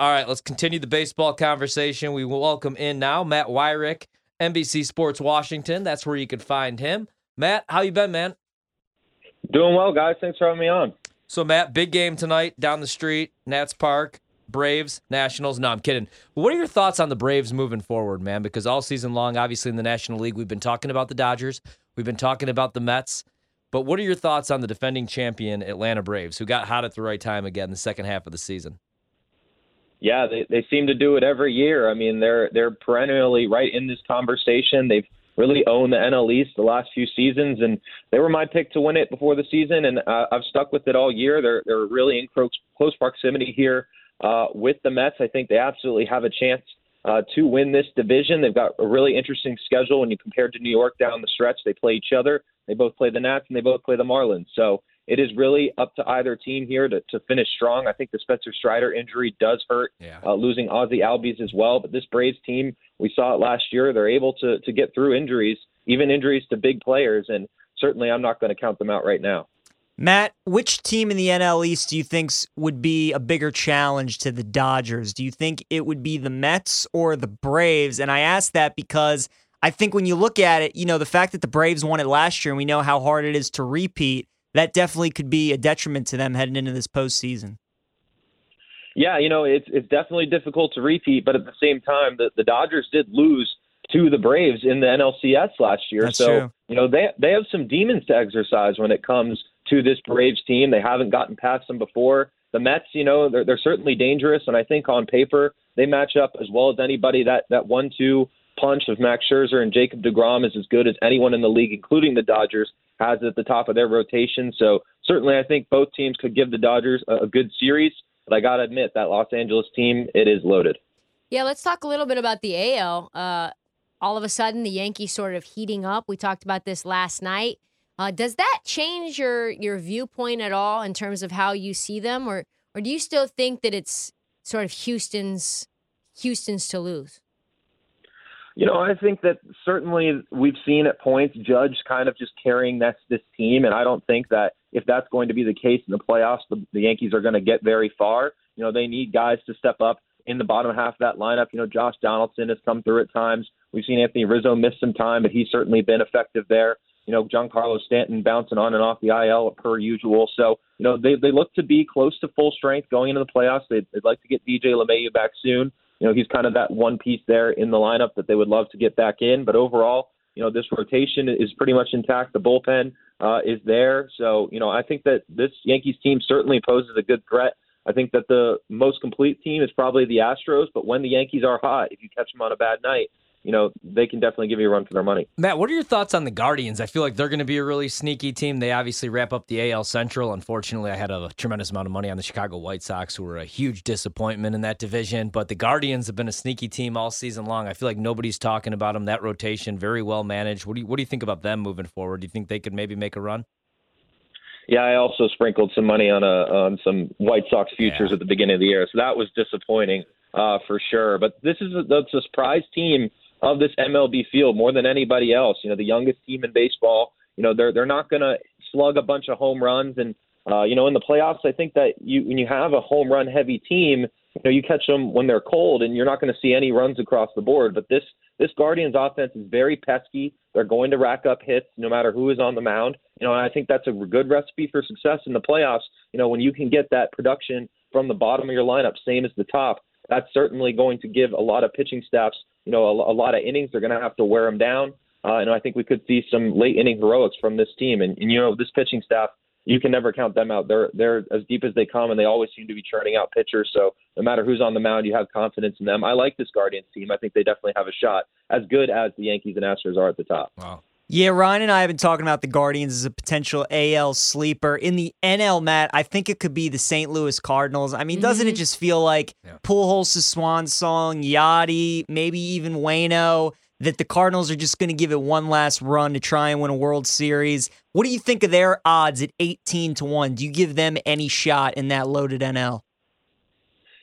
All right, let's continue the baseball conversation. We welcome in now Matt Weyrich, NBC Sports Washington. That's where you can find him. Matt, how you been, man? Doing well, guys. Thanks for having me on. So, Matt, big game tonight down the street, Nats Park, Braves, Nationals. No, I'm kidding. What are your thoughts on the Braves moving forward, man? Because all season long, obviously in the National League, we've been talking about the Dodgers, we've been talking about the Mets. But what are your thoughts on the defending champion Atlanta Braves, who got hot at the right time again the second half of the season? Yeah, they they seem to do it every year. I mean, they're they're perennially right in this conversation. They've really owned the NL East the last few seasons, and they were my pick to win it before the season, and uh, I've stuck with it all year. They're they're really in close, close proximity here uh, with the Mets. I think they absolutely have a chance uh, to win this division. They've got a really interesting schedule when you compare to New York down the stretch. They play each other. They both play the Nats and they both play the Marlins. So it is really up to either team here to, to finish strong. I think the Spencer Strider injury does hurt, yeah. uh, losing Ozzie Albies as well. But this Braves team, we saw it last year. They're able to to get through injuries, even injuries to big players, and certainly I'm not going to count them out right now. Matt, which team in the NL East do you think would be a bigger challenge to the Dodgers? Do you think it would be the Mets or the Braves? And I ask that because I think when you look at it, you know, the fact that the Braves won it last year and we know how hard it is to repeat, that definitely could be a detriment to them heading into this postseason. Yeah, you know, it's it's definitely difficult to repeat, but at the same time, the, the Dodgers did lose to the Braves in the NLCS last year. That's so, true. you know, they they have some demons to exercise when it comes to this Braves team. They haven't gotten past them before. The Mets, you know, they're they're certainly dangerous, and I think on paper they match up as well as anybody. That that one two punch of Max Scherzer and Jacob DeGrom is as good as anyone in the league, including the Dodgers, has at the top of their rotation. So certainly, I think both teams could give the Dodgers a, a good series. But I got to admit that Los Angeles team, it is loaded. Yeah, let's talk a little bit about the AL. Uh, all of a sudden, the Yankees sort of heating up. We talked about this last night. Uh, does that change your your viewpoint at all in terms of how you see them, or or do you still think that it's sort of Houston's Houston's to lose? You know, I think that certainly we've seen at points Judge kind of just carrying this this team, and I don't think that if that's going to be the case in the playoffs, the, the Yankees are going to get very far. You know, they need guys to step up in the bottom half of that lineup. You know, Josh Donaldson has come through at times. We've seen Anthony Rizzo miss some time, but he's certainly been effective there. You know, Giancarlo Stanton bouncing on and off the IL per usual. So, you know, they they look to be close to full strength going into the playoffs. They'd, they'd like to get DJ LeMahieu back soon. You know, he's kind of that one piece there in the lineup that they would love to get back in. But overall, you know, this rotation is pretty much intact. The bullpen uh, is there. So, you know, I think that this Yankees team certainly poses a good threat. I think that the most complete team is probably the Astros, but when the Yankees are hot, if you catch them on a bad night, you know, they can definitely give you a run for their money. Matt, what are your thoughts on the Guardians? I feel like they're going to be a really sneaky team. They obviously wrap up the AL Central. Unfortunately, I had a tremendous amount of money on the Chicago White Sox, who were a huge disappointment in that division. But the Guardians have been a sneaky team all season long. I feel like nobody's talking about them. That rotation, very well managed. What do you, what do you think about them moving forward? Do you think they could maybe make a run? Yeah, I also sprinkled some money on a on some White Sox futures Yeah. at the beginning of the year, so that was disappointing uh, for sure. But this is a, that's a surprise team of this MLB field more than anybody else. You know, the youngest team in baseball. You know, they're they're not going to slug a bunch of home runs, and uh, you know, in the playoffs, I think that you when you have a home run heavy team, you know, you catch them when they're cold, and you're not going to see any runs across the board. But this this Guardians offense is very pesky. They're going to rack up hits no matter who is on the mound. You know, and I think that's a good recipe for success in the playoffs. You know, when you can get that production from the bottom of your lineup, same as the top, that's certainly going to give a lot of pitching staffs, you know, a, a lot of innings. They're going to have to wear them down. Uh, and I think we could see some late inning heroics from this team. And, and you know, this pitching staff, you can never count them out. They're they're as deep as they come, and they always seem to be churning out pitchers. So no matter who's on the mound, you have confidence in them. I like this Guardians team. I think they definitely have a shot, as good as the Yankees and Astros are at the top. Wow. Yeah, Ryan and I have been talking about the Guardians as a potential AL sleeper. In the NL, Matt, I think it could be the St. Louis Cardinals. I mean, doesn't it mm-hmm. just feel like Yeah. Pujols' swan song, Yadi, maybe even Wayno, that the Cardinals are just going to give it one last run to try and win a World Series? What do you think of their odds at 18 to 1? Do you give them any shot in that loaded NL?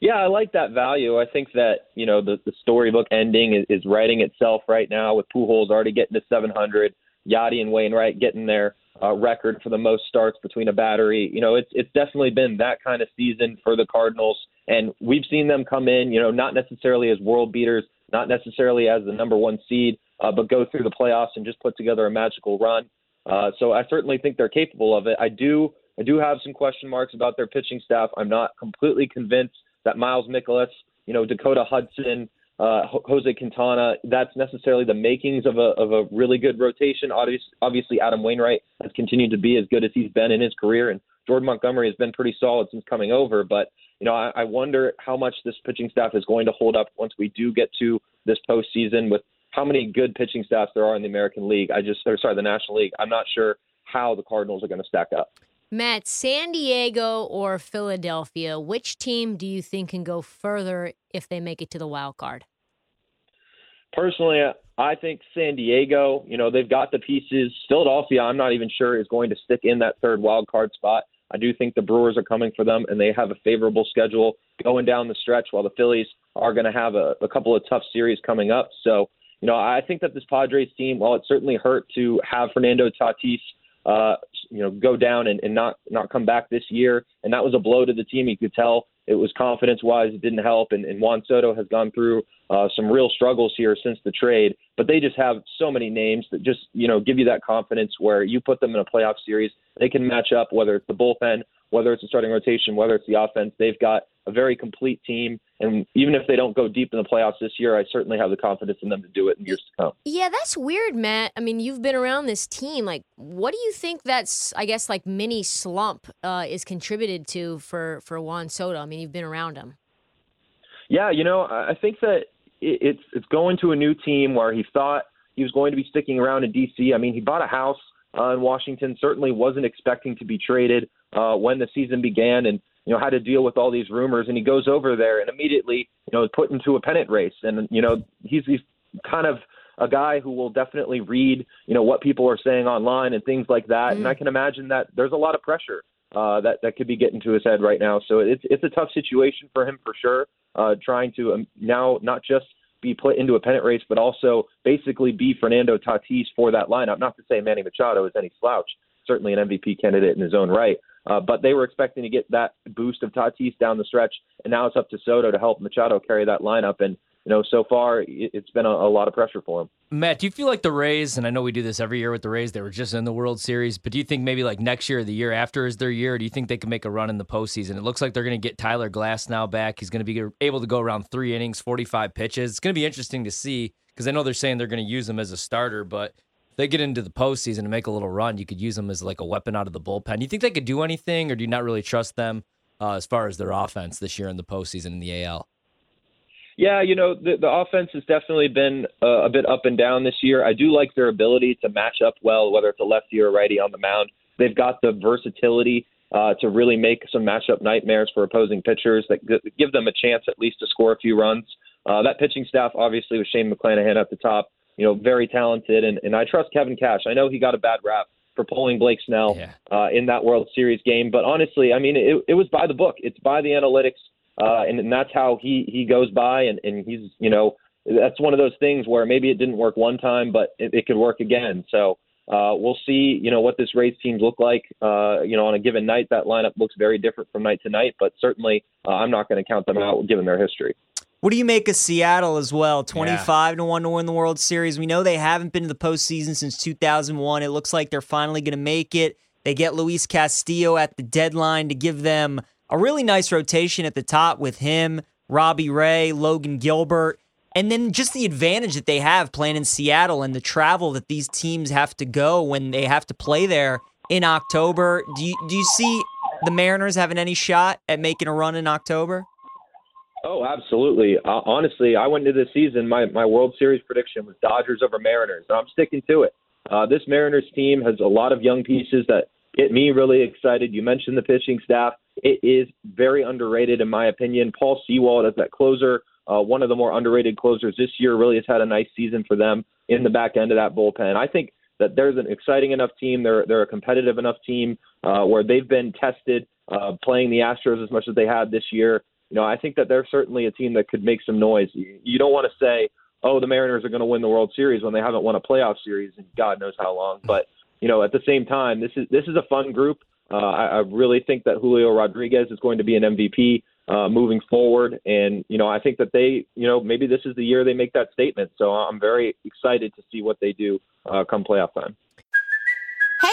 Yeah, I like that value. I think that you know the the storybook ending is, is writing itself right now with Pujols already getting to 700, Yadi and Wainwright getting their uh, record for the most starts between a battery. You know, it's it's definitely been that kind of season for the Cardinals, and we've seen them come in. You know, not necessarily as world beaters, not necessarily as the number one seed, uh, but go through the playoffs and just put together a magical run. Uh, so I certainly think they're capable of it. I do I do have some question marks about their pitching staff. I'm not completely convinced that Miles Mikolas, you know, Dakota Hudson, uh, Jose Quintana, that's necessarily the makings of a of a really good rotation. Obviously, Adam Wainwright has continued to be as good as he's been in his career, and Jordan Montgomery has been pretty solid since coming over. But you know, I, I wonder how much this pitching staff is going to hold up once we do get to this postseason with how many good pitching staffs there are in the American League. I just, or sorry, the National League. I'm not sure how the Cardinals are going to stack up. Matt, San Diego or Philadelphia, which team do you think can go further if they make it to the wild card? Personally, I think San Diego, you know, they've got the pieces. Philadelphia, I'm not even sure is going to stick in that third wild card spot. I do think the Brewers are coming for them, and they have a favorable schedule going down the stretch, while the Phillies are going to have a, a couple of tough series coming up. So, you know, I think that this Padres team, while it certainly hurt to have Fernando Tatis, uh, you know, go down and, and not not come back this year, and that was a blow to the team. You could tell it was confidence wise, it didn't help, and, and Juan Soto has gone through uh, some real struggles here since the trade. But they just have so many names that just you know give you that confidence where you put them in a playoff series, they can match up whether it's the bullpen, whether it's the starting rotation, whether it's the offense. They've got a very complete team, and even if they don't go deep in the playoffs this year, I certainly have the confidence in them to do it in years to come. Yeah, that's weird, Matt. I mean, you've been around this team. Like, what do you think that's, I guess, like mini slump uh, is contributed to for for Juan Soto? I mean, you've been around him. Yeah, you know, I think that it's it's going to a new team where he thought he was going to be sticking around in D.C. I mean, he bought a house uh, in Washington. Certainly wasn't expecting to be traded uh, when the season began, and you know had to deal with all these rumors. And he goes over there and immediately, you know, is put into a pennant race. And you know, he's he's kind of a guy who will definitely read, you know, what people are saying online and things like that. And I can imagine that there's a lot of pressure uh, that that could be getting to his head right now. So it's it's a tough situation for him for sure. Uh, trying to um, now not just be put into a pennant race, but also basically be Fernando Tatis for that lineup. Not to say Manny Machado is any slouch, certainly an MVP candidate in his own right. Uh, but they were expecting to get that boost of Tatis down the stretch, and now it's up to Soto to help Machado carry that lineup. And you know, so far it- it's been a, a lot of pressure for him. Matt, do you feel like the Rays, and I know we do this every year with the Rays, they were just in the World Series, but do you think maybe like next year or the year after is their year? Do you think they can make a run in the postseason? It looks like they're going to get Tyler Glasnow back. He's going to be able to go around three innings, 45 pitches. It's going to be interesting to see because I know they're saying they're going to use him as a starter, but they get into the postseason and make a little run, you could use them as like a weapon out of the bullpen. You think they could do anything, or do you not really trust them uh, as far as their offense this year in the postseason in the AL? Yeah, you know, the, the offense has definitely been uh, a bit up and down this year. I do like their ability to match up well, whether it's a lefty or a righty on the mound. They've got the versatility uh, to really make some matchup nightmares for opposing pitchers that g- give them a chance at least to score a few runs. Uh, that pitching staff, obviously, with Shane McClanahan at the top, you know, very talented, and, and I trust Kevin Cash. I know he got a bad rap for pulling Blake Snell Yeah. uh, in that World Series game, but honestly, I mean, it, it was by the book. It's by the analytics uh, and, and that's how he he goes by, and, and he's you know that's one of those things where maybe it didn't work one time, but it, it could work again. So uh, we'll see, you know, what this Rays teams look like. Uh, you know, on a given night, that lineup looks very different from night to night, but certainly uh, I'm not going to count them out given their history. What do you make of Seattle as well? 25 to 1 to win the World Series. We know they haven't been to the postseason since 2001. It looks like they're finally going to make it. They get Luis Castillo at the deadline to give them a really nice rotation at the top with him, Robbie Ray, Logan Gilbert, and then just the advantage that they have playing in Seattle and the travel that these teams have to go when they have to play there. in October. Do you do you see the Mariners having any shot at making a run in October? Oh, absolutely. Uh, honestly, I went into this season. My my World Series prediction was Dodgers over Mariners, and I'm sticking to it. Uh, this Mariners team has a lot of young pieces that get me really excited. You mentioned the pitching staff; it is very underrated, in my opinion. Paul Sewald as that closer, uh, one of the more underrated closers this year, really has had a nice season for them in the back end of that bullpen. I think that there's an exciting enough team. They're they're a competitive enough team uh, where they've been tested uh, playing the Astros as much as they had this year you know, I think that they're certainly a team that could make some noise. You don't want to say, oh, the Mariners are going to win the World Series when they haven't won a playoff series in God knows how long. But you know, at the same time, this is this is a fun group. Uh, I, I really think that Julio Rodriguez is going to be an MVP uh, moving forward, and you know, I think that they, you know, maybe this is the year they make that statement. So I'm very excited to see what they do uh, come playoff time.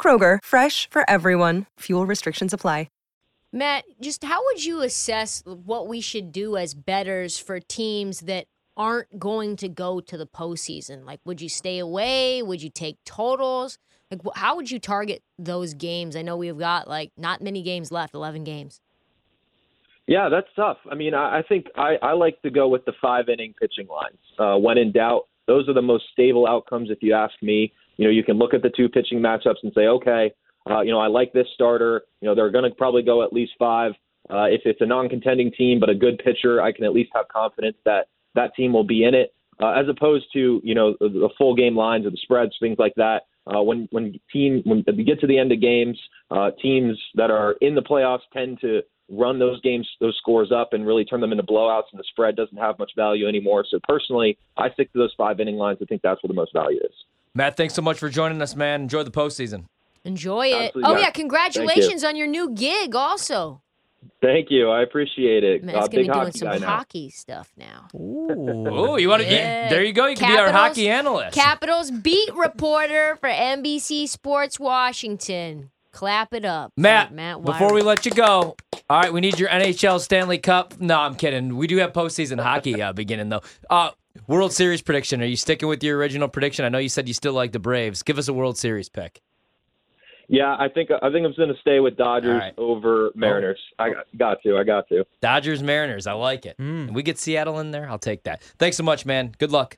Kroger, fresh for everyone. Fuel restrictions apply. Matt, just how would you assess what we should do as bettors for teams that aren't going to go to the postseason? Like, would you stay away? Would you take totals? Like, how would you target those games? I know we've got like not many games left, 11 games. Yeah, that's tough. I mean, I, I think I, I like to go with the five inning pitching lines. Uh, when in doubt, those are the most stable outcomes, if you ask me. You know, you can look at the two pitching matchups and say, okay, uh, you know, I like this starter. You know, they're going to probably go at least five. Uh, if it's a non-contending team but a good pitcher, I can at least have confidence that that team will be in it, uh, as opposed to you know the, full game lines or the spreads, things like that. Uh, when when team when we get to the end of games, uh, teams that are in the playoffs tend to run those games, those scores up, and really turn them into blowouts, and the spread doesn't have much value anymore. So personally, I stick to those five inning lines. I think that's where the most value is. Matt, thanks so much for joining us, man. Enjoy the postseason. Enjoy it. Absolutely. Oh Yeah. yeah, congratulations on your new gig also. Thank you. I appreciate it. Matt's Uh, gonna be doing some guy now. hockey stuff now. Ooh, you want to? Yeah. there you go. You can be our hockey analyst. Capitals beat reporter for NBC Sports Washington. Clap it up. for Matt, Matt before we let you go, all right, we need your NHL Stanley Cup. No, I'm kidding. We do have postseason hockey uh, beginning though. Uh, World Series prediction. Are you sticking with your original prediction? I know you said you still like the Braves. Give us a World Series pick. Yeah, I think I think I'm going to stay with Dodgers All right. over Mariners. I got, got to. I got to. Dodgers, Mariners. I like it. Mm. We get Seattle in there. I'll take that. Thanks so much, man. Good luck.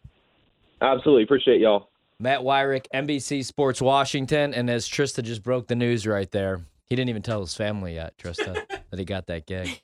Absolutely appreciate y'all. Matt Weyrich, NBC Sports Washington, and as Trista just broke the news right there, he didn't even tell his family yet, Trista, that he got that gig.